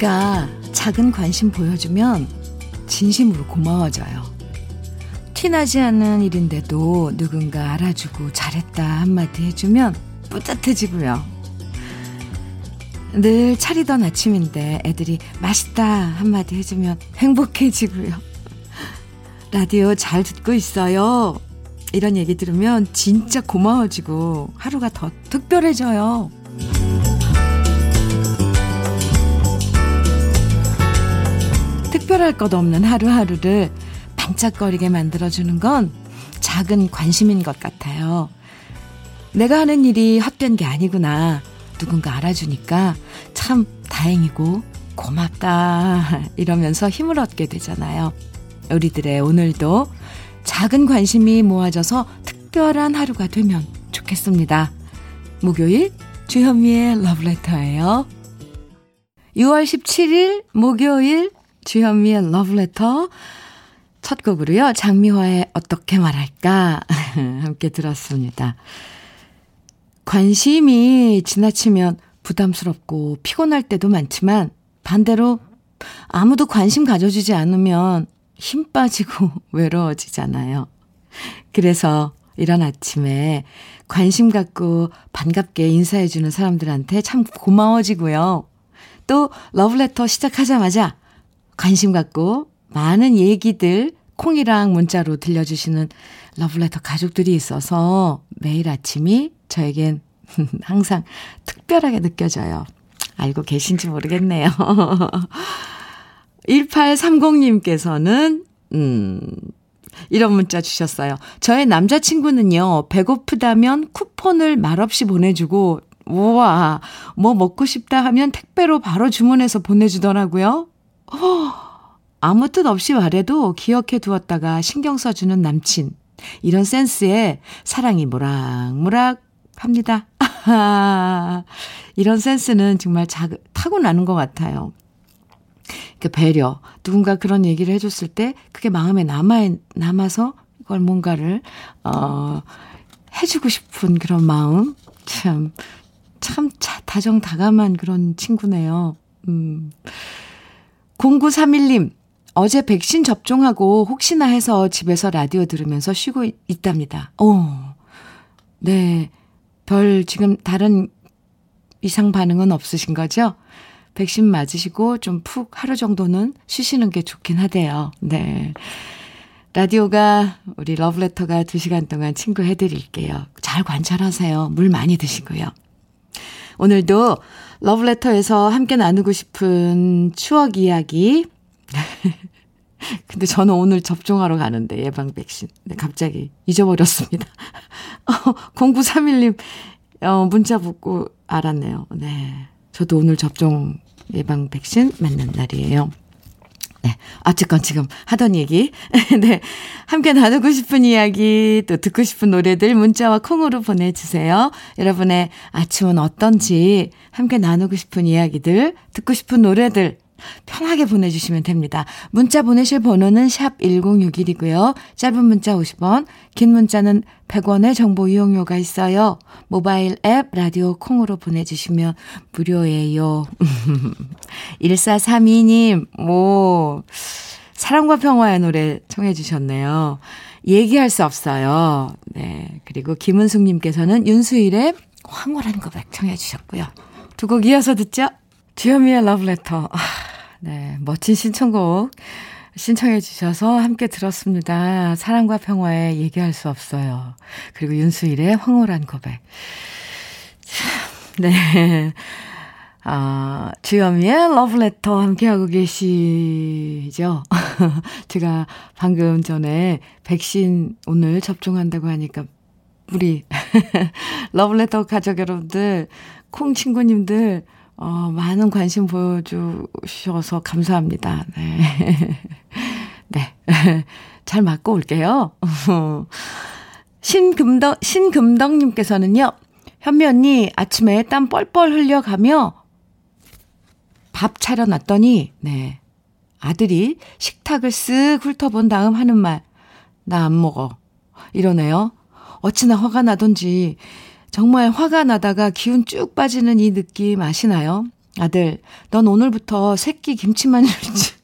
누군가 작은 관심 보여주면 진심으로 고마워져요. 티나지 않는 일인데도 누군가 알아주고 잘했다 한마디 해주면 뿌듯해지고요. 늘 차리던 아침인데 애들이 맛있다 한마디 해주면 행복해지고요. 라디오 잘 듣고 있어요. 이런 얘기 들으면 진짜 고마워지고 하루가 더 특별해져요. 특별할 것 없는 하루하루를 반짝거리게 만들어주는 건 작은 관심인 것 같아요. 내가 하는 일이 헛된 게 아니구나. 누군가 알아주니까 참 다행이고 고맙다. 이러면서 힘을 얻게 되잖아요. 우리들의 오늘도 작은 관심이 모아져서 특별한 하루가 되면 좋겠습니다. 목요일 주현미의 러브레터예요. 6월 17일 목요일 주현미의 러브레터 첫 곡으로요. 장미화의 어떻게 말할까 함께 들었습니다. 관심이 지나치면 부담스럽고 피곤할 때도 많지만 반대로 아무도 관심 가져주지 않으면 힘 빠지고 외로워지잖아요. 그래서 이런 아침에 관심 갖고 반갑게 인사해주는 사람들한테 참 고마워지고요. 또 러브레터 시작하자마자 관심 갖고 많은 얘기들 콩이랑 문자로 들려주시는 러브레터 가족들이 있어서 매일 아침이 저에겐 항상 특별하게 느껴져요. 알고 계신지 모르겠네요. 1830님께서는, 음, 이런 문자 주셨어요. 저의 남자친구는요, 배고프다면 쿠폰을 말없이 보내주고, 우와, 뭐 먹고 싶다 하면 택배로 바로 주문해서 보내주더라고요. 허, 아무 뜻 없이 말해도 기억해 두었다가 신경 써주는 남친. 이런 센스에 사랑이 모락모락 합니다. 이런 센스는 정말 자, 타고나는 것 같아요. 그 배려. 누군가 그런 얘기를 해줬을 때 그게 마음에 남아, 남아서 이걸 뭔가를, 어, 해주고 싶은 그런 마음. 참, 참 다정다감한 그런 친구네요. 음. 0931님, 어제 백신 접종하고 혹시나 해서 집에서 라디오 들으면서 쉬고 있답니다. 어, 네. 별 지금 다른 이상 반응은 없으신 거죠? 백신 맞으시고 좀 푹 하루 정도는 쉬시는 게 좋긴 하대요. 네. 라디오가 우리 러브레터가 2시간 동안 친구 해드릴게요. 잘 관찰하세요. 물 많이 드시고요. 오늘도 러브레터에서 함께 나누고 싶은 추억 이야기. 근데 저는 오늘 접종하러 가는데 예방 백신. 네, 갑자기 잊어버렸습니다. 어, 0931님 어, 문자 붙고 알았네요. 네. 저도 오늘 접종 예방 백신 맞는 날이에요. 네. 어쨌건 지금 하던 얘기. 네. 함께 나누고 싶은 이야기, 또 듣고 싶은 노래들 문자와 콩으로 보내주세요. 여러분의 아침은 어떤지, 함께 나누고 싶은 이야기들, 듣고 싶은 노래들, 편하게 보내주시면 됩니다. 문자 보내실 번호는 샵 1061이고요. 짧은 문자 50원, 긴 문자는 100원의 정보 이용료가 있어요. 모바일 앱 라디오 콩으로 보내주시면 무료예요. 1432님, 오, 사랑과 평화의 노래 청해 주셨네요. 얘기할 수 없어요. 네. 그리고 김은숙님께서는 윤수일의 황홀한 고백 청해 주셨고요. 두 곡 이어서 듣죠? 주현미의 러브레터. 아, 네, 멋진 신청곡 신청해 주셔서 함께 들었습니다. 사랑과 평화에 얘기할 수 없어요. 그리고 윤수일의 황홀한 고백. 네. 아, 주현미의 러브레터 함께하고 계시죠? 제가 방금 전에 백신 오늘 접종한다고 하니까 우리 러브레터 가족 여러분들, 콩 친구님들 어, 많은 관심 보여주셔서 감사합니다. 네. 네. 잘 맞고 올게요. 신금덕, 신금덕님께서는요, 현미 언니 아침에 땀 뻘뻘 흘려가며 밥 차려놨더니, 네. 아들이 식탁을 쓱 훑어본 다음 하는 말, 나 안 먹어. 이러네요. 어찌나 화가 나던지 정말 화가 나다가 기운 쭉 빠지는 이 느낌 아시나요? 아들, 넌 오늘부터 새끼 김치만 줄지.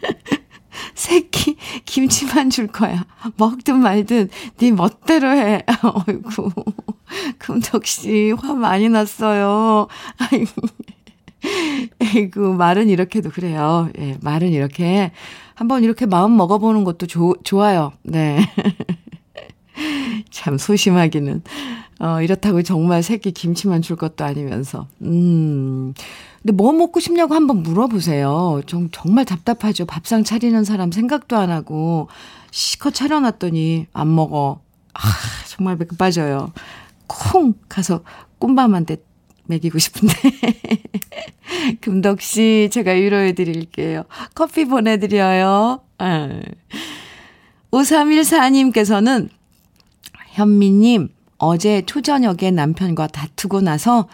새끼 김치만 줄 거야. 먹든 말든 네 멋대로 해. 어이구. 금덕 씨, 화 많이 났어요. 아이고. 에이구, 말은 이렇게도 그래요. 예, 말은 이렇게. 한번 이렇게 마음 먹어보는 것도 조, 좋아요. 네. 참 소심하기는. 어, 이렇다고 정말 새끼 김치만 줄 것도 아니면서. 음. 근데 뭐 먹고 싶냐고 한번 물어보세요. 좀, 정말 답답하죠. 밥상 차리는 사람 생각도 안 하고, 시커 차려놨더니 안 먹어. 아, 정말 배 빠져요. 콩! 가서 꿈밤한테 먹이고 싶은데. 금덕 씨, 제가 위로해 드릴게요. 커피 보내드려요. 아. 5314님께서는 현미님, 어제 초저녁에 남편과 다투고 나서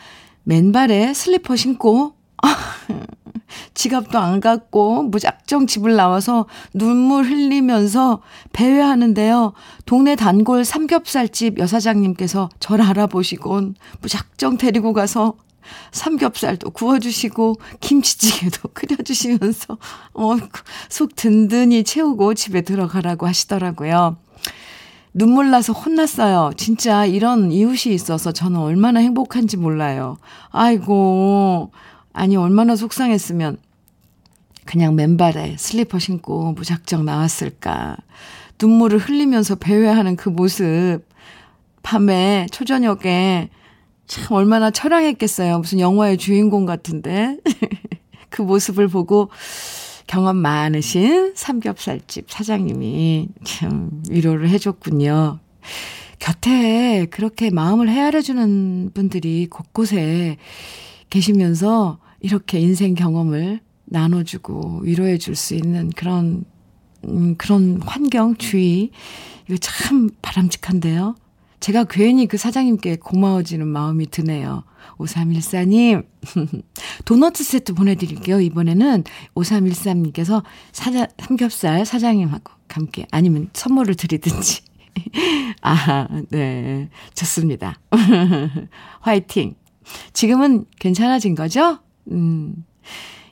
맨발에 슬리퍼 신고 지갑도 안 갖고 무작정 집을 나와서 눈물 흘리면서 배회하는데요. 동네 단골 삼겹살집 여사장님께서 저를 알아보시곤 무작정 데리고 가서 삼겹살도 구워주시고 김치찌개도 끓여주시면서 어, 속 든든히 채우고 집에 들어가라고 하시더라고요. 눈물 나서 혼났어요. 진짜 이런 이웃이 있어서 저는 얼마나 행복한지 몰라요. 아이고, 아니, 얼마나 속상했으면 그냥 맨발에 슬리퍼 신고 무작정 나왔을까. 눈물을 흘리면서 배회하는 그 모습. 밤에, 초저녁에 참 얼마나 처량했겠어요. 무슨 영화의 주인공 같은데. 그 모습을 보고 경험 많으신 삼겹살집 사장님이 참 위로를 해줬군요. 곁에 그렇게 마음을 헤아려주는 분들이 곳곳에 계시면서 이렇게 인생 경험을 나눠주고 위로해 줄 수 있는 그런, 음, 그런 환경, 주의. 이거 참 바람직한데요. 제가 괜히 그 사장님께 고마워지는 마음이 드네요. 5314님, 도너츠 세트 보내드릴게요. 이번에는 5313님께서 사자, 삼겹살 사장님하고 함께, 아니면 선물을 드리든지. 아, 네. 좋습니다. 화이팅. 지금은 괜찮아진 거죠? 음.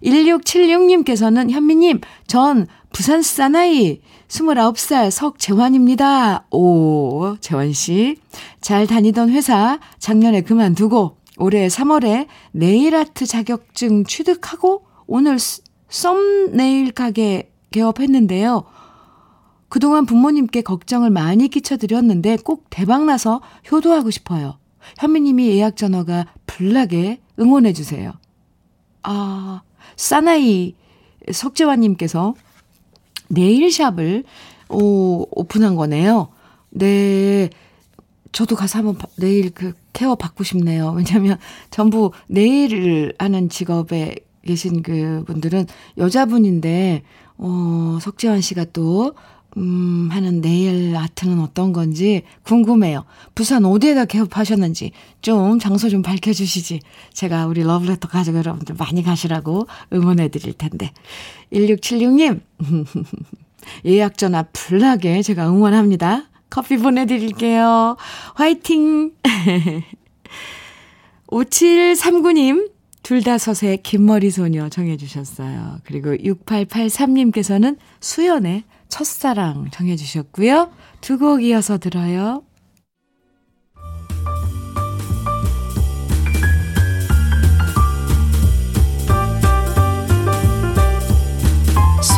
1676님께서는 현미님, 전 부산 사나이 29살 석재환입니다. 오, 재환씨. 잘 다니던 회사 작년에 그만두고 올해 3월에 네일 아트 자격증 취득하고 오늘 썸네일 가게 개업했는데요. 그동안 부모님께 걱정을 많이 끼쳐드렸는데 꼭 대박나서 효도하고 싶어요. 현미님이 예약 전화가 불나게 응원해주세요. 아, 사나이 석재환님께서 네일샵을 오, 오픈한 거네요. 네. 저도 가서 한번 네일 그 케어 받고 싶네요. 왜냐면 전부 네일을 하는 직업에 계신 그 분들은 여자분인데, 어, 석재환 씨가 또, 음, 하는 네일 아트는 어떤 건지 궁금해요. 부산 어디에다 개업하셨는지 좀 장소 좀 밝혀주시지. 제가 우리 러브레터 가족 여러분들 많이 가시라고 응원해 드릴 텐데. 1676님, 예약 전화 불나게 제가 응원합니다. 커피 보내드릴게요. 화이팅! 5739님, 둘다섯의 긴머리 소녀 정해주셨어요. 그리고 6883님께서는 수연의 첫사랑 정해주셨고요. 두 곡 이어서 들어요.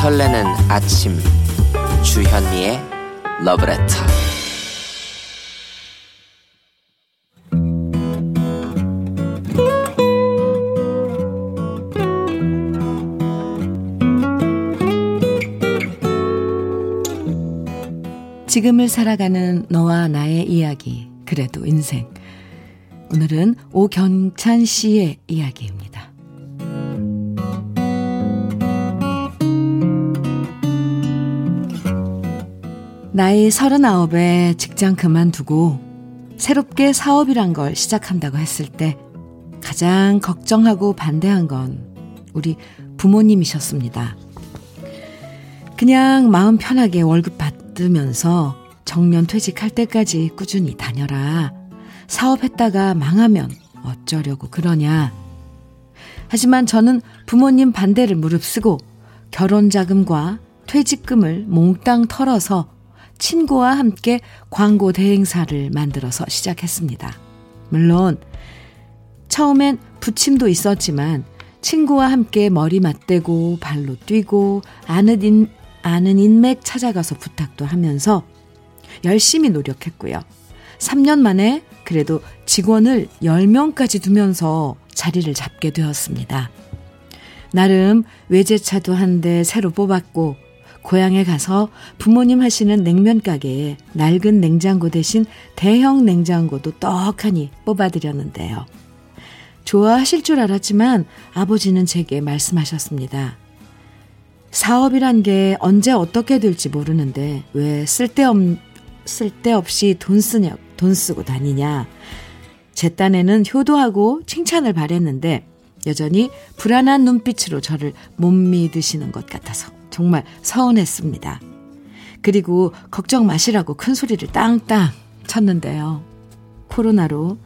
설레는 아침 주현미의 러브레터 지금을 살아가는 너와 나의 이야기, 그래도 인생. 오늘은 오경찬 씨의 이야기입니다. 나이 서른아홉에 직장 그만두고 새롭게 사업이란 걸 시작한다고 했을 때 가장 걱정하고 반대한 건 우리 부모님이셨습니다. 그냥 마음 편하게 월급 받 받으면서 정년 퇴직할 때까지 꾸준히 다녀라. 사업했다가 망하면 어쩌려고 그러냐. 하지만 저는 부모님 반대를 무릅쓰고 결혼 자금과 퇴직금을 몽땅 털어서 친구와 함께 광고 대행사를 만들어서 시작했습니다. 물론 처음엔 부침도 있었지만 친구와 함께 머리 맞대고 발로 뛰고 아는, 인, 아는 인맥 찾아가서 부탁도 하면서 열심히 노력했고요. 3년 만에 그래도 직원을 10명까지 두면서 자리를 잡게 되었습니다. 나름 외제차도 한 대 새로 뽑았고 고향에 가서 부모님 하시는 냉면 가게에 낡은 냉장고 대신 대형 냉장고도 떡하니 뽑아드렸는데요. 좋아하실 줄 알았지만 아버지는 제게 말씀하셨습니다. 사업이란 게 언제 어떻게 될지 모르는데 왜 쓸데없, 쓸데없이 돈 쓰냐, 돈 쓰고 다니냐. 제 딴에는 효도하고 칭찬을 바랬는데 여전히 불안한 눈빛으로 저를 못 믿으시는 것 같아서 정말 서운했습니다. 그리고 걱정 마시라고 큰 소리를 땅땅 쳤는데요. 코로나로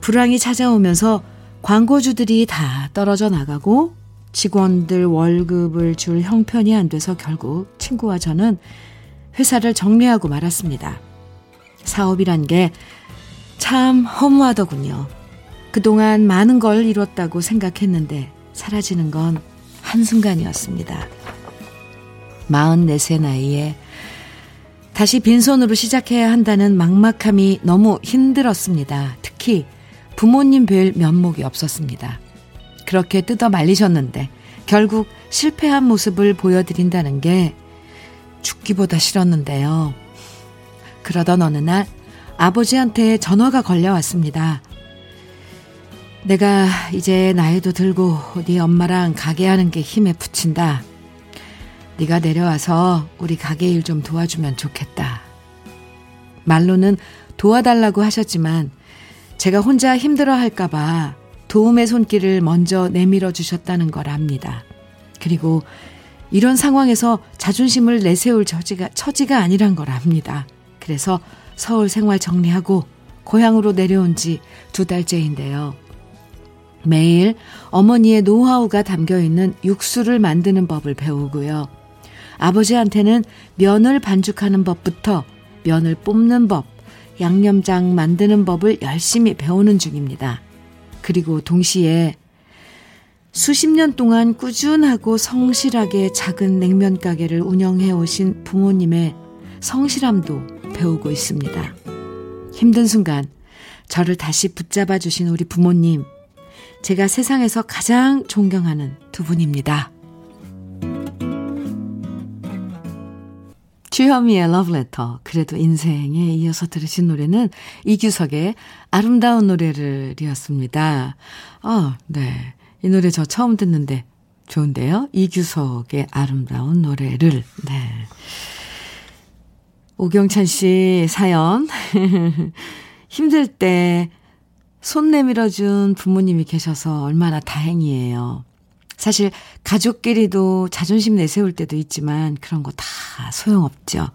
불황이 찾아오면서 광고주들이 다 떨어져 나가고 직원들 월급을 줄 형편이 안 돼서 결국 친구와 저는 회사를 정리하고 말았습니다. 사업이란 게 참 허무하더군요. 그동안 많은 걸 이뤘다고 생각했는데 사라지는 건 한순간이었습니다. 44세 나이에 다시 빈손으로 시작해야 한다는 막막함이 너무 힘들었습니다. 특히 부모님 뵐 면목이 없었습니다. 그렇게 뜯어 말리셨는데 결국 실패한 모습을 보여드린다는 게 죽기보다 싫었는데요. 그러던 어느 날 아버지한테 전화가 걸려왔습니다. 내가 이제 나이도 들고 네 엄마랑 가게 하는 게 힘에 붙인다. 네가 내려와서 우리 가게 일 좀 도와주면 좋겠다. 말로는 도와달라고 하셨지만 제가 혼자 힘들어 할까봐 도움의 손길을 먼저 내밀어 주셨다는 걸 압니다. 그리고 이런 상황에서 자존심을 내세울 처지가, 처지가 아니란 걸 압니다. 그래서 서울 생활 정리하고 고향으로 내려온 지 두 달째인데요. 매일 어머니의 노하우가 담겨 있는 육수를 만드는 법을 배우고요. 아버지한테는 면을 반죽하는 법부터 면을 뽑는 법, 양념장 만드는 법을 열심히 배우는 중입니다. 그리고 동시에 수십 년 동안 꾸준하고 성실하게 작은 냉면 가게를 운영해 오신 부모님의 성실함도 배우고 있습니다. 힘든 순간 저를 다시 붙잡아 주신 우리 부모님, 제가 세상에서 가장 존경하는 두 분입니다. 주현미의 러브레터. 그래도 인생에 이어서 들으신 노래는 이규석의 아름다운 노래를 이었습니다. 아, 네. 이 노래 저 처음 듣는데 좋은데요? 이규석의 아름다운 노래를. 네. 오경찬 씨 사연. 힘들 때 손 내밀어준 부모님이 계셔서 얼마나 다행이에요. 사실 가족끼리도 자존심 내세울 때도 있지만 그런 거 다 소용없죠.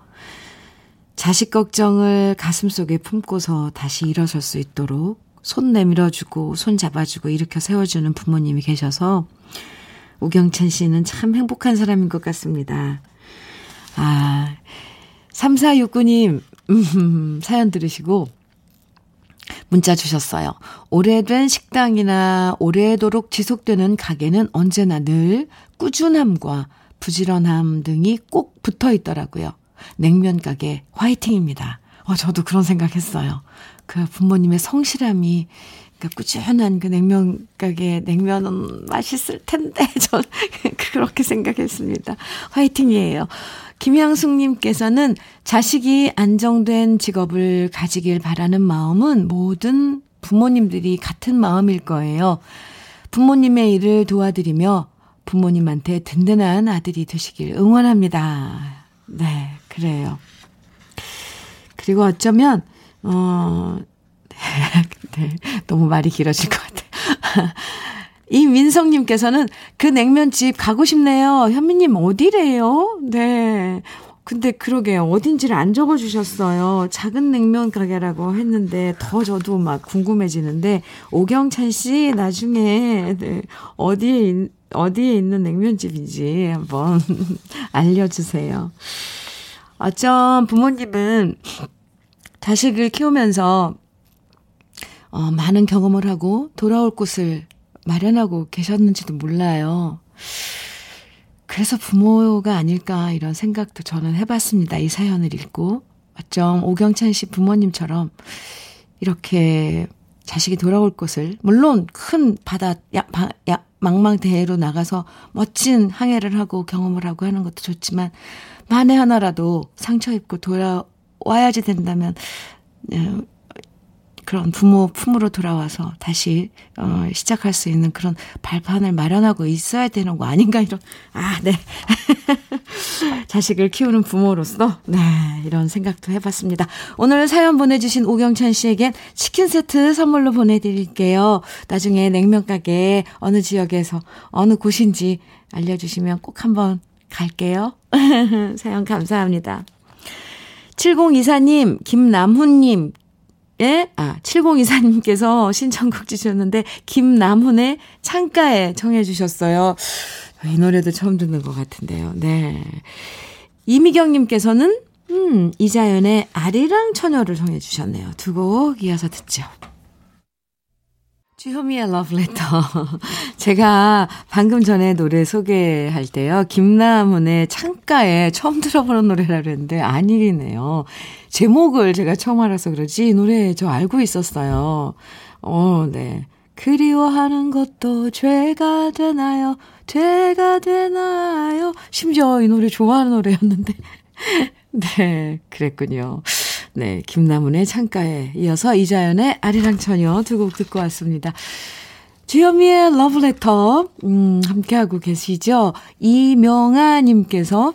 자식 걱정을 가슴속에 품고서 다시 일어설 수 있도록 손 내밀어주고 손 잡아주고 일으켜 세워주는 부모님이 계셔서 오경찬 씨는 참 행복한 사람인 것 같습니다. 아, 3469님, 음, 사연 들으시고 문자 주셨어요. 오래된 식당이나 오래도록 지속되는 가게는 언제나 늘 꾸준함과 부지런함 등이 꼭 붙어 있더라고요. 냉면 가게 화이팅입니다. 어, 저도 그런 생각했어요. 그 부모님의 성실함이 그 꾸준한 그 냉면 가게 냉면은 맛있을 텐데 전 그렇게 생각했습니다. 화이팅이에요. 김향숙님께서는 자식이 안정된 직업을 가지길 바라는 마음은 모든 부모님들이 같은 마음일 거예요. 부모님의 일을 도와드리며 부모님한테 든든한 아들이 되시길 응원합니다. 네, 그래요. 그리고 어쩌면, 어, 네, 너무 말이 길어질 것 같아요. 이민성님께서는 그 냉면집 가고 싶네요. 현미님 어디래요? 네. 근데 그러게요. 어딘지를 안 적어 주셨어요. 작은 냉면 가게라고 했는데 더 저도 막 궁금해지는데 오경찬 씨 나중에 네, 어디에 어디에 있는 냉면집인지 한번 알려주세요. 어쩜 부모님은 자식을 키우면서 어, 많은 경험을 하고 돌아올 곳을 마련하고 계셨는지도 몰라요. 그래서 부모가 아닐까 이런 생각도 저는 해봤습니다. 이 사연을 읽고. 어쩜 오경찬 씨 부모님처럼 이렇게 자식이 돌아올 곳을, 물론 큰 바다, 야, 바, 야, 망망대해로 나가서 멋진 항해를 하고 경험을 하고 하는 것도 좋지만, 만에 하나라도 상처 입고 돌아와야지 된다면, 어, 그런 부모 품으로 돌아와서 다시 어, 시작할 수 있는 그런 발판을 마련하고 있어야 되는 거 아닌가 이런 아 네. 자식을 키우는 부모로서 네 이런 생각도 해봤습니다. 오늘 사연 보내주신 오경찬 씨에겐 치킨 세트 선물로 보내드릴게요. 나중에 냉면 가게 어느 지역에서 어느 곳인지 알려주시면 꼭 한번 갈게요. 사연 감사합니다. 7024님, 김남훈님, 예? 아, 7024님께서 신청곡 주셨는데, 김남훈의 창가에 청해주셨어요. 이 노래도 처음 듣는 것 같은데요. 네. 이미경님께서는, 음, 이자연의 아리랑 처녀를 청해주셨네요. 두 곡 이어서 듣죠. 주현미의 러브레터. 제가 방금 전에 노래 소개할 때요. 김나문의 창가에 처음 들어보는 노래라 그랬는데 아니네요. 제목을 제가 처음 알아서 그러지 이 노래 저 알고 있었어요. 어, 네. 그리워하는 것도 죄가 되나요? 죄가 되나요? 심지어 이 노래 좋아하는 노래였는데. 네, 그랬군요. 네, 김나문의 창가에 이어서 이자연의 아리랑 처녀 두 곡 듣고 왔습니다. 주현미의 러브레터, 음, 함께하고 계시죠? 이명아님께서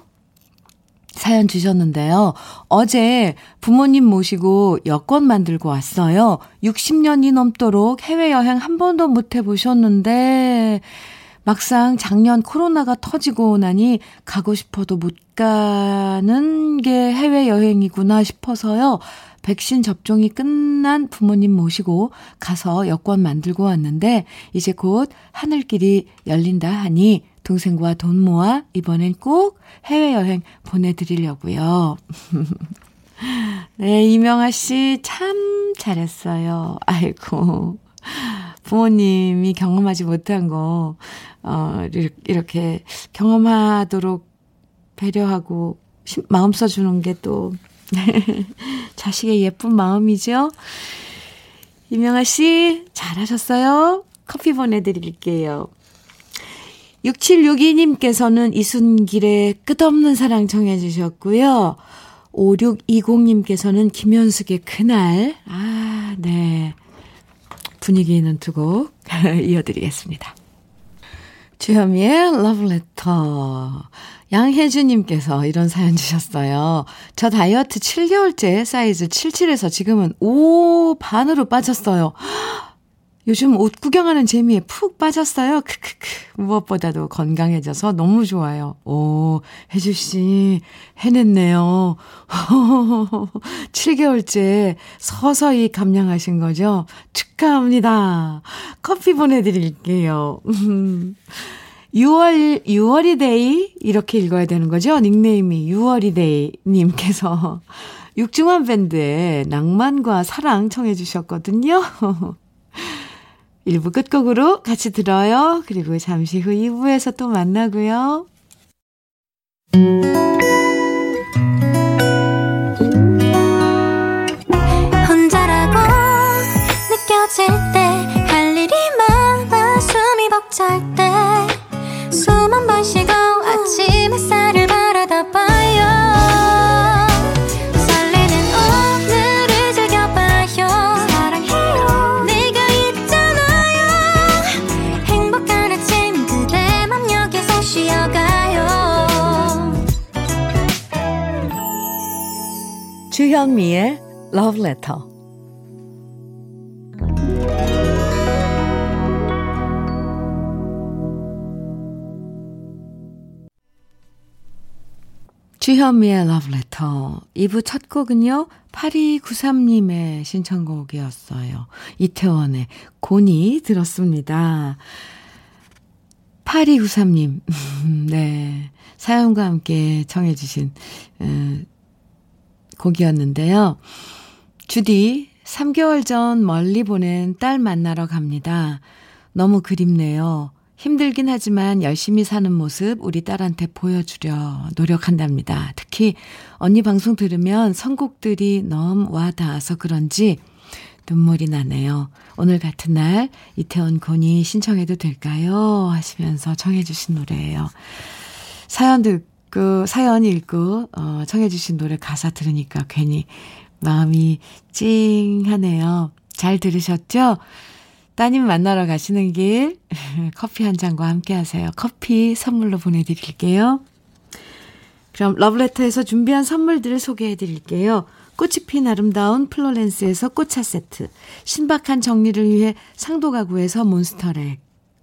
사연 주셨는데요. 어제 부모님 모시고 여권 만들고 왔어요. 60년이 넘도록 해외여행 한 번도 못 해보셨는데, 막상 작년 코로나가 터지고 나니 가고 싶어도 못 가는 게 해외여행이구나 싶어서요. 백신 접종이 끝난 부모님 모시고 가서 여권 만들고 왔는데 이제 곧 하늘길이 열린다 하니 동생과 돈 모아 이번엔 꼭 해외여행 보내드리려고요. 네, 이명아 씨 참 잘했어요. 아이고. 부모님이 경험하지 못한 거, 어, 이렇게 경험하도록 배려하고 마음 써주는 게 또 자식의 예쁜 마음이죠. 이명아 씨, 잘하셨어요. 커피 보내드릴게요. 6762님께서는 이순길의 끝없는 사랑 청해주셨고요. 5620님께서는 김현숙의 그날, 아, 네. 분위기 있는 두 곡 이어드리겠습니다. 주현미의 러브레터. 양혜주님께서 이런 사연 주셨어요. 저 다이어트 7개월째 사이즈 77에서 지금은 5 반으로 빠졌어요. 요즘 옷 구경하는 재미에 푹 빠졌어요. 크크크. 무엇보다도 건강해져서 너무 좋아요. 오, 혜주씨, 해냈네요. 7개월째 서서히 감량하신 거죠? 축하합니다. 커피 보내드릴게요. 6월, 6월이 데이? 이렇게 읽어야 되는 거죠? 닉네임이 6월이 데이님께서 육중완밴드의 낭만과 사랑 청해주셨거든요. 1부 끝곡으로 같이 들어요. 그리고 잠시 후 2부에서 또 만나고요. 주현미의 Love Letter. 주현미의 러브레터 2부 첫 곡은요. 8293님의 신청곡이었어요. 이태원의 곤이 들었습니다. 8293님, 네. 사연과 함께 청해주신, 음, 곡이었는데요. 주디, 3개월 전 멀리 보낸 딸 만나러 갑니다. 너무 그립네요. 힘들긴 하지만 열심히 사는 모습 우리 딸한테 보여주려 노력한답니다. 특히 언니 방송 들으면 선곡들이 너무 와 닿아서 그런지 눈물이 나네요. 오늘 같은 날 이태원 곤이 신청해도 될까요? 하시면서 청해주신 노래예요. 사연 듣 고 사연 읽고 어, 청해 주신 노래 가사 들으니까 괜히 마음이 찡하네요. 잘 들으셨죠? 따님 만나러 가시는 길 커피 한 잔과 함께 하세요. 커피 선물로 보내드릴게요. 그럼 러브레터에서 준비한 선물들을 소개해 드릴게요. 꽃이 핀 아름다운 플로렌스에서 꽃차 세트, 신박한 정리를 위해 상도 가구에서 몬스터렉,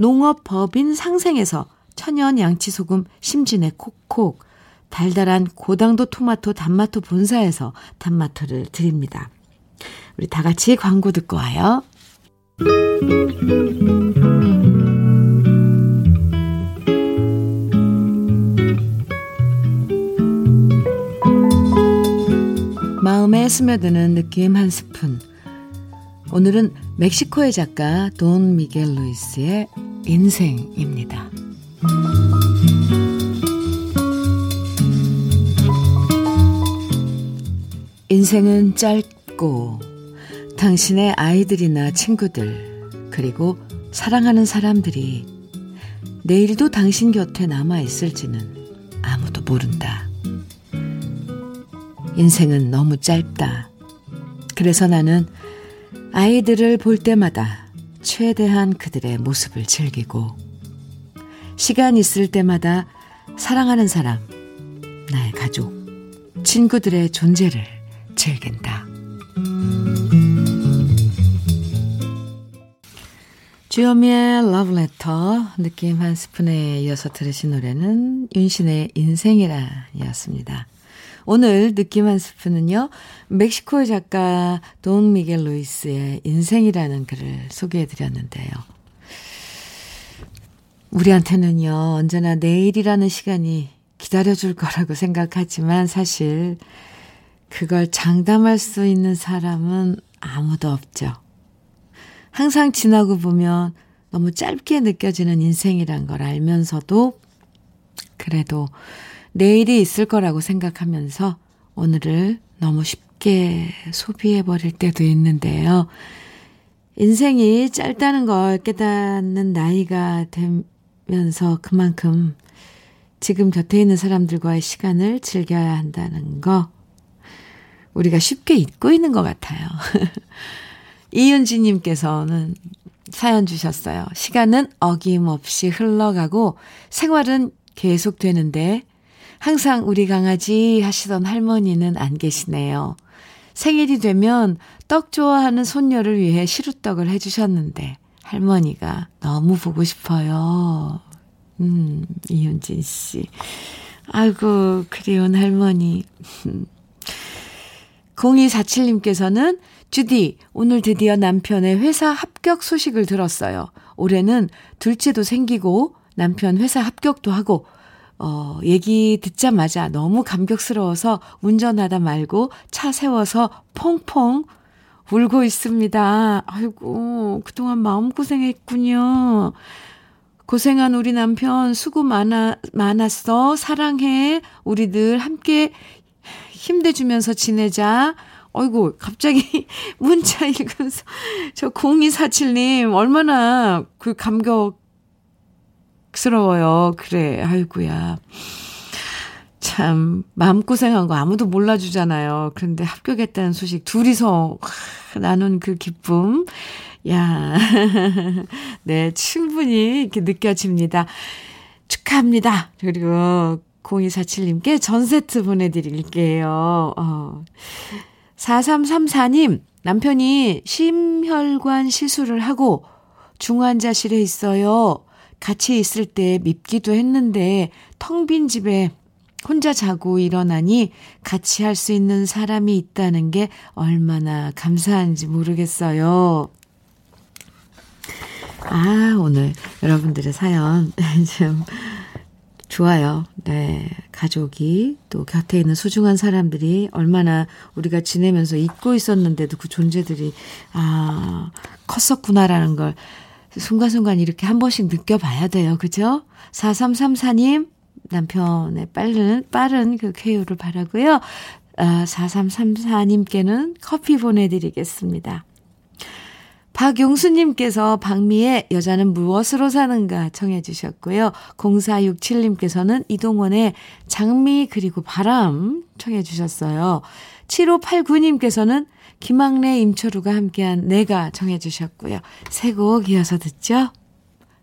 농업 법인 상생에서 천연 양치소금 심진의 콕콕, 달달한 고당도 토마토 단마토 본사에서 단마토를 드립니다. 우리 다 같이 광고 듣고 와요. 마음에 스며드는 느낌 한 스푼. 오늘은 멕시코의 작가 돈 미겔 루이스의 인생입니다. 인생은 짧고 당신의 아이들이나 친구들, 그리고 사랑하는 사람들이 내일도 당신 곁에 남아 있을지는 아무도 모른다. 인생은 너무 짧다. 그래서 나는 아이들을 볼 때마다 최대한 그들의 모습을 즐기고, 시간 있을 때마다 사랑하는 사람, 나의 가족, 친구들의 존재를 즐긴다. 주여미의 러브레터 느낌 한 스푼에 이어서 들으신 노래는 윤신의 인생이라 였습니다. 오늘 느낌 한 스푼은요, 멕시코의 작가 돈 미겔 루이스의 인생이라는 글을 소개해 드렸는데요. 우리한테는요, 언제나 내일이라는 시간이 기다려줄 거라고 생각하지만 사실 그걸 장담할 수 있는 사람은 아무도 없죠. 항상 지나고 보면 너무 짧게 느껴지는 인생이란 걸 알면서도 그래도 내일이 있을 거라고 생각하면서 오늘을 너무 쉽게 소비해버릴 때도 있는데요. 인생이 짧다는 걸 깨닫는 나이가 되면서 그만큼 지금 곁에 있는 사람들과의 시간을 즐겨야 한다는 거 우리가 쉽게 잊고 있는 것 같아요. 이은지님께서는 사연 주셨어요. 시간은 어김없이 흘러가고 생활은 계속되는데 항상 우리 강아지 하시던 할머니는 안 계시네요. 생일이 되면 떡 좋아하는 손녀를 위해 시루떡을 해주셨는데 할머니가 너무 보고 싶어요. 음, 이윤진 씨. 아이고, 그리운 할머니. 0247님께서는 주디, 오늘 드디어 남편의 회사 합격 소식을 들었어요. 올해는 둘째도 생기고 남편 회사 합격도 하고, 어, 얘기 듣자마자 너무 감격스러워서 운전하다 말고 차 세워서 퐁퐁 울고 있습니다. 아이고, 그동안 마음고생했군요. 고생한 우리 남편 수고 많아, 많았어. 사랑해. 우리들 함께 힘내주면서 지내자. 어이구, 갑자기 문자 읽으면서, 저 0247님, 얼마나 그 감격 스러워요. 그래, 아이구야. 참, 마음고생한 거 아무도 몰라주잖아요. 그런데 합격했다는 소식 둘이서 나눈 그 기쁨. 야, 네, 충분히 이렇게 느껴집니다. 축하합니다. 그리고 0247님께 전 세트 보내드릴게요. 어. 4334님, 남편이 심혈관 시술을 하고 중환자실에 있어요. 같이 있을 때 밉기도 했는데 텅 빈 집에 혼자 자고 일어나니 같이 할 수 있는 사람이 있다는 게 얼마나 감사한지 모르겠어요. 아, 오늘 여러분들의 사연 좀 좋아요. 네. 가족이 또 곁에 있는 소중한 사람들이 얼마나 우리가 지내면서 잊고 있었는데도 그 존재들이 아, 컸었구나라는 걸 순간순간 이렇게 한 번씩 느껴봐야 돼요. 그죠? 4334님, 남편의 빠른, 빠른 그 쾌유를 바라고요. 아, 4334님께는 커피 보내드리겠습니다. 박용수님께서 박미의 여자는 무엇으로 사는가 청해 주셨고요. 0467님께서는 이동원의 장미 그리고 바람 청해 주셨어요. 7589님께서는 김학래 임철우가 함께한 내가 정해 주셨고요. 세 곡 이어서 듣죠.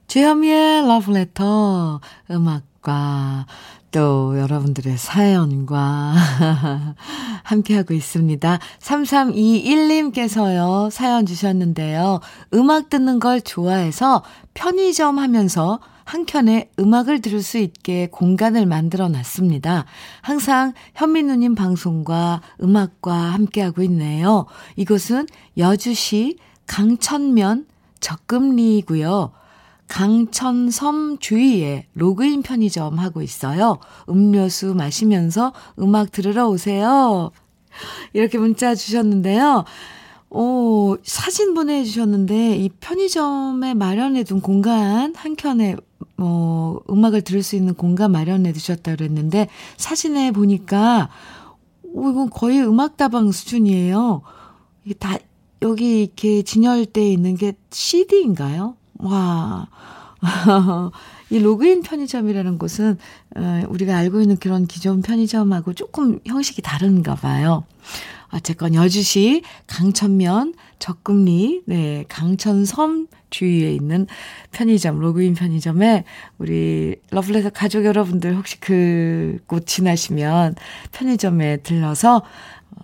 주현미의 러브레터 음악과 또 여러분들의 사연과 함께하고 있습니다. 3321님께서요, 사연 주셨는데요. 음악 듣는 걸 좋아해서 편의점 하면서 한켠에 음악을 들을 수 있게 공간을 만들어 놨습니다. 항상 현민우님 방송과 음악과 함께하고 있네요. 이곳은 여주시 강천면 적금리이고요. 강천섬 주위에 로그인 편의점 하고 있어요. 음료수 마시면서 음악 들으러 오세요. 이렇게 문자 주셨는데요. 오, 사진 보내주셨는데, 이 편의점에 마련해둔 공간, 한켠에, 뭐, 음악을 들을 수 있는 공간 마련해 두셨다 그랬는데, 사진에 보니까, 오, 이건 거의 음악다방 수준이에요. 이게 다, 여기 이렇게 진열되어 있는 게 CD인가요? 와. 이 로그인 편의점이라는 곳은 어, 우리가 알고 있는 그런 기존 편의점하고 조금 형식이 다른가 봐요. 어쨌건 여주시 강천면 적금리 네 강천섬 주위에 있는 편의점 로그인 편의점에 우리 러블레터 가족 여러분들 혹시 그 곳 지나시면 편의점에 들러서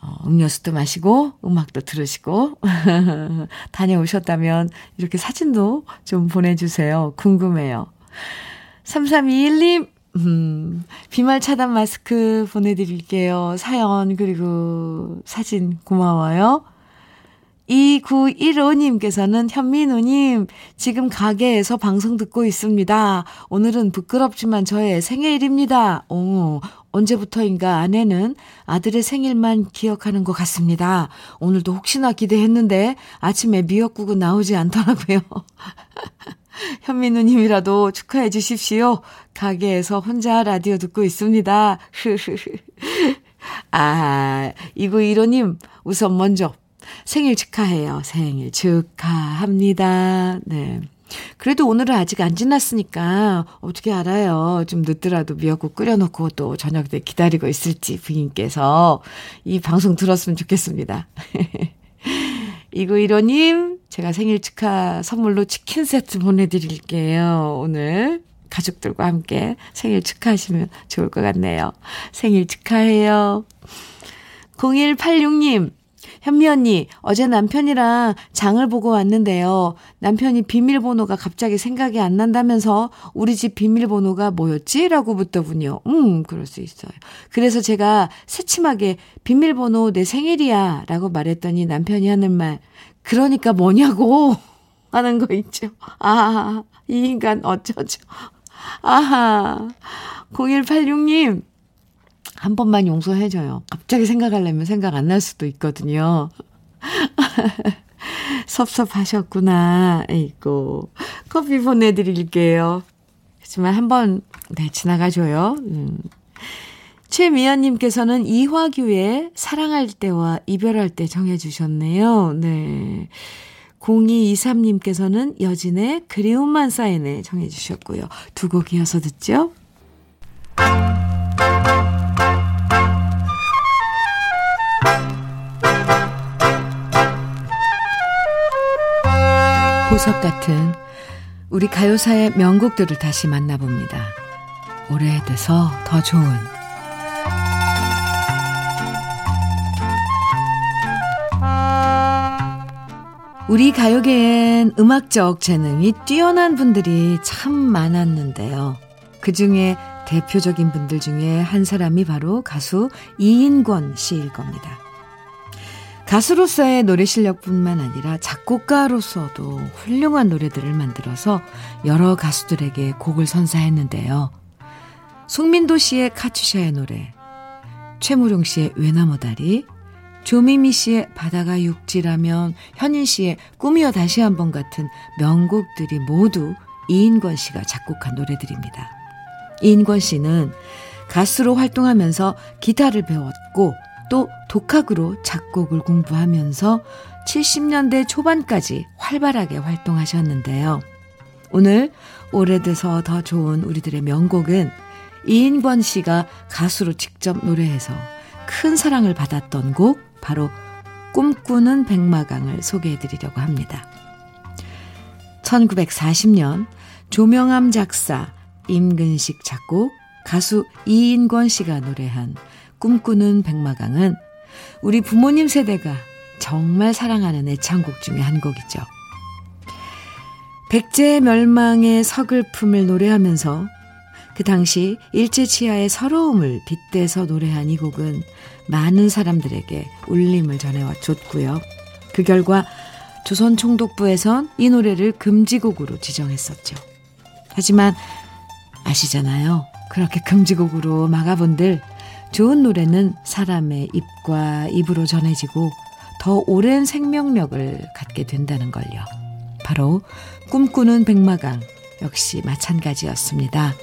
어, 음료수도 마시고 음악도 들으시고 다녀오셨다면 이렇게 사진도 좀 보내주세요. 궁금해요. 3321님, 음, 비말 차단 마스크 보내드릴게요. 사연, 그리고 사진 고마워요. 2915님께서는 현민우님, 지금 가게에서 방송 듣고 있습니다. 오늘은 부끄럽지만 저의 생일입니다. 오, 언제부터인가 아내는 아들의 생일만 기억하는 것 같습니다. 오늘도 혹시나 기대했는데 아침에 미역국은 나오지 않더라고요. 현민우님이라도 축하해 주십시오. 가게에서 혼자 라디오 듣고 있습니다. 아, 2915님, 우선 먼저 생일 축하해요. 생일 축하합니다. 네. 그래도 오늘은 아직 안 지났으니까 어떻게 알아요. 좀 늦더라도 미역국 끓여놓고 또 저녁 때 기다리고 있을지 부인께서 이 방송 들었으면 좋겠습니다. 2915님, 제가 생일 축하 선물로 치킨 세트 보내드릴게요. 오늘 가족들과 함께 생일 축하하시면 좋을 것 같네요. 생일 축하해요. 0186님, 현미 언니, 어제 남편이랑 장을 보고 왔는데요. 남편이 비밀번호가 갑자기 생각이 안 난다면서 우리 집 비밀번호가 뭐였지? 라고 묻더군요. 음, 그럴 수 있어요. 그래서 제가 새침하게 비밀번호 내 생일이야. 라고 말했더니 남편이 하는 말, 그러니까 뭐냐고 하는 거 있죠. 아, 이 인간 어쩌죠. 아하. 0186님, 한 번만 용서해줘요. 갑자기 생각하려면 생각 안 날 수도 있거든요. 섭섭하셨구나. 에이고. 커피 보내드릴게요. 하지만 한 번, 네, 지나가줘요. 음. 최미연님께서는 이화규의 사랑할 때와 이별할 때 정해주셨네요. 네. 0223님께서는 여진의 그리움만 쌓이네 정해주셨고요. 두 곡 이어서 듣죠. 보석 같은 우리 가요사의 명곡들을 다시 만나봅니다. 오래돼서 더 좋은 우리 가요계엔 음악적 재능이 뛰어난 분들이 참 많았는데요. 그 중에 대표적인 분들 중에 한 사람이 바로 가수 이인권 씨일 겁니다. 가수로서의 노래 실력뿐만 아니라 작곡가로서도 훌륭한 노래들을 만들어서 여러 가수들에게 곡을 선사했는데요. 송민도 씨의 카츄샤의 노래, 최무룡 씨의 외나무 다리, 조미미 씨의 바다가 육지라면 현인 씨의 꿈이여 다시 한번 같은 명곡들이 모두 이인권 씨가 작곡한 노래들입니다. 이인권 씨는 가수로 활동하면서 기타를 배웠고 또 독학으로 작곡을 공부하면서 70년대 초반까지 활발하게 활동하셨는데요. 오늘 오래돼서 더 좋은 우리들의 명곡은 이인권 씨가 가수로 직접 노래해서 큰 사랑을 받았던 곡 바로 꿈꾸는 백마강을 소개해 드리려고 합니다. 1940년 조명암 작사, 임근식 작곡, 가수 이인권 씨가 노래한 꿈꾸는 백마강은 우리 부모님 세대가 정말 사랑하는 애창곡 중에 한 곡이죠. 백제 멸망의 서글픔을 노래하면서 그 당시 일제치하의 서러움을 빗대서 노래한 이 곡은 많은 사람들에게 울림을 전해줬고요. 그 결과 조선 총독부에선 이 노래를 금지곡으로 지정했었죠. 하지만 아시잖아요. 그렇게 금지곡으로 막아본들 좋은 노래는 사람의 입과 입으로 전해지고 더 오랜 생명력을 갖게 된다는 걸요. 바로 꿈꾸는 백마강 역시 마찬가지였습니다.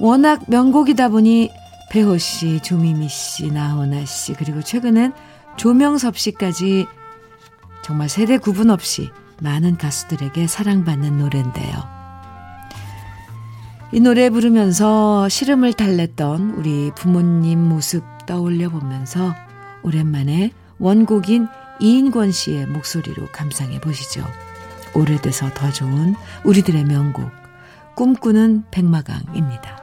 워낙 명곡이다 보니 배호 씨, 조미미 씨, 나훈아 씨, 그리고 최근엔 조명섭 씨까지 정말 세대 구분 없이 많은 가수들에게 사랑받는 노래인데요. 이 노래 부르면서 시름을 달랬던 우리 부모님 모습 떠올려 보면서 오랜만에 원곡인 이인권 씨의 목소리로 감상해 보시죠. 오래돼서 더 좋은 우리들의 명곡, 꿈꾸는 백마강입니다.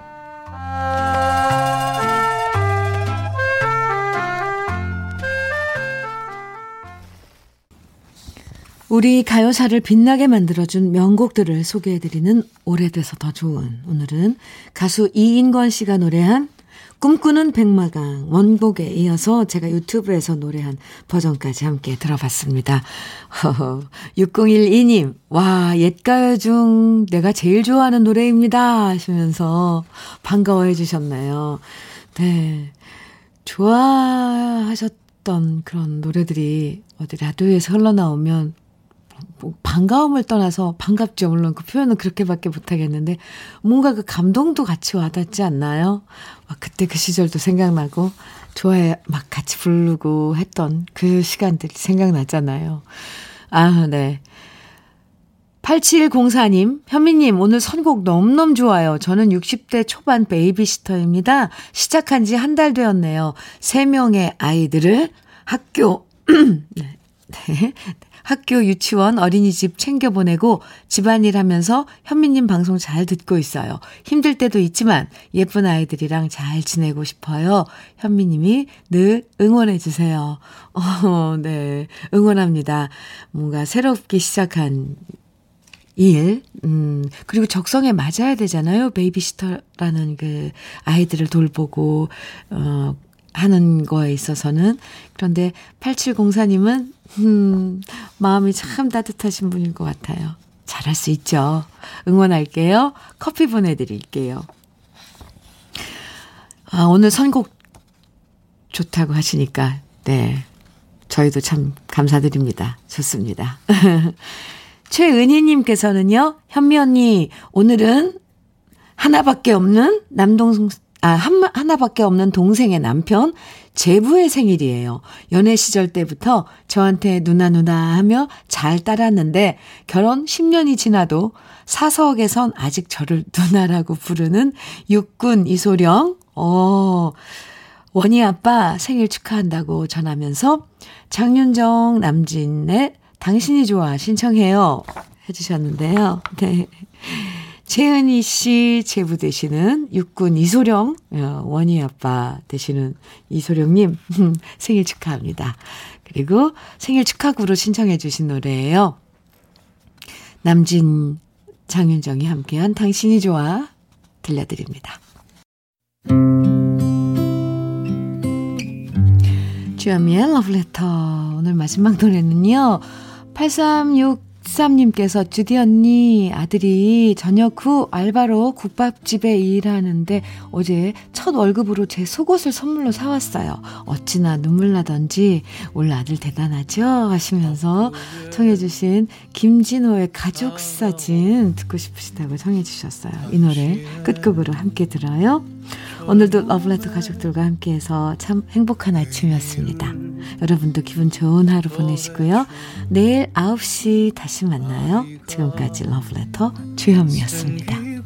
우리 가요사를 빛나게 만들어준 명곡들을 소개해드리는 오래돼서 더 좋은 오늘은 가수 이인권 씨가 노래한 꿈꾸는 백마강 원곡에 이어서 제가 유튜브에서 노래한 버전까지 함께 들어봤습니다. 6012님, 와, 옛가요 중 내가 제일 좋아하는 노래입니다. 하시면서 반가워해 주셨나요? 네. 좋아하셨던 그런 노래들이 어디 라디오에서 흘러나오면 뭐 반가움을 떠나서 반갑죠. 물론 그 표현은 그렇게밖에 못하겠는데 뭔가 그 감동도 같이 와닿지 않나요? 막 그때 그 시절도 생각나고 좋아해 막 같이 부르고 했던 그 시간들이 생각나잖아요. 아, 네. 8704님, 현미님, 오늘 선곡 너무너무 좋아요. 저는 60대 초반 베이비시터입니다. 시작한 지 한 달 되었네요. 3명의 아이들을 학교, 네, 네, 학교, 유치원, 어린이집 챙겨보내고 집안일 하면서 현미님 방송 잘 듣고 있어요. 힘들 때도 있지만 예쁜 아이들이랑 잘 지내고 싶어요. 현미님이 늘 응원해주세요. 어, 네. 응원합니다. 뭔가 새롭게 시작한 일, 음, 그리고 적성에 맞아야 되잖아요. 베이비시터라는 그 아이들을 돌보고, 어, 하는 거에 있어서는. 그런데 8704님은, 음, 마음이 참 따뜻하신 분인 것 같아요. 잘할 수 있죠. 응원할게요. 커피 보내드릴게요. 아, 오늘 선곡 좋다고 하시니까, 네. 저희도 참 감사드립니다. 좋습니다. 최은희님께서는요, 현미 언니, 오늘은 하나밖에 없는 남동생, 아, 한, 하나밖에 없는 동생의 남편, 제부의 생일이에요. 연애 시절 때부터 저한테 누나 누나 하며 잘 따랐는데 결혼 10년이 지나도 사석에선 아직 저를 누나라고 부르는 육군 이소령, 어, 원희 아빠 생일 축하한다고 전하면서 장윤정 남진의 당신이 좋아 신청해요. 해주셨는데요. 네. 최은희 씨 제부 되시는 육군 이소령, 어, 원희 아빠 되시는 이소령님 생일 축하합니다. 그리고 생일 축하구로 신청해 주신 노래예요. 남진, 장윤정이 함께한 당신이 좋아 들려드립니다. 주현미의 러브레터 오늘 마지막 노래는요. 836 63님께서 주디 언니 아들이 저녁 후 알바로 국밥집에 일하는데 어제 첫 월급으로 제 속옷을 선물로 사왔어요. 어찌나 눈물 나던지 올 아들 대단하죠? 하시면서 청해주신 김진호의 가족 사진 듣고 싶으시다고 청해주셨어요. 이 노래 끝곡으로 함께 들어요. 오늘도 러블레터 가족들과 함께해서 참 행복한 아침이었습니다. 여러분도 기분 좋은 하루 보내시고요. 내일 9시 다시 만나요. 지금까지 러블레터 주현미였습니다.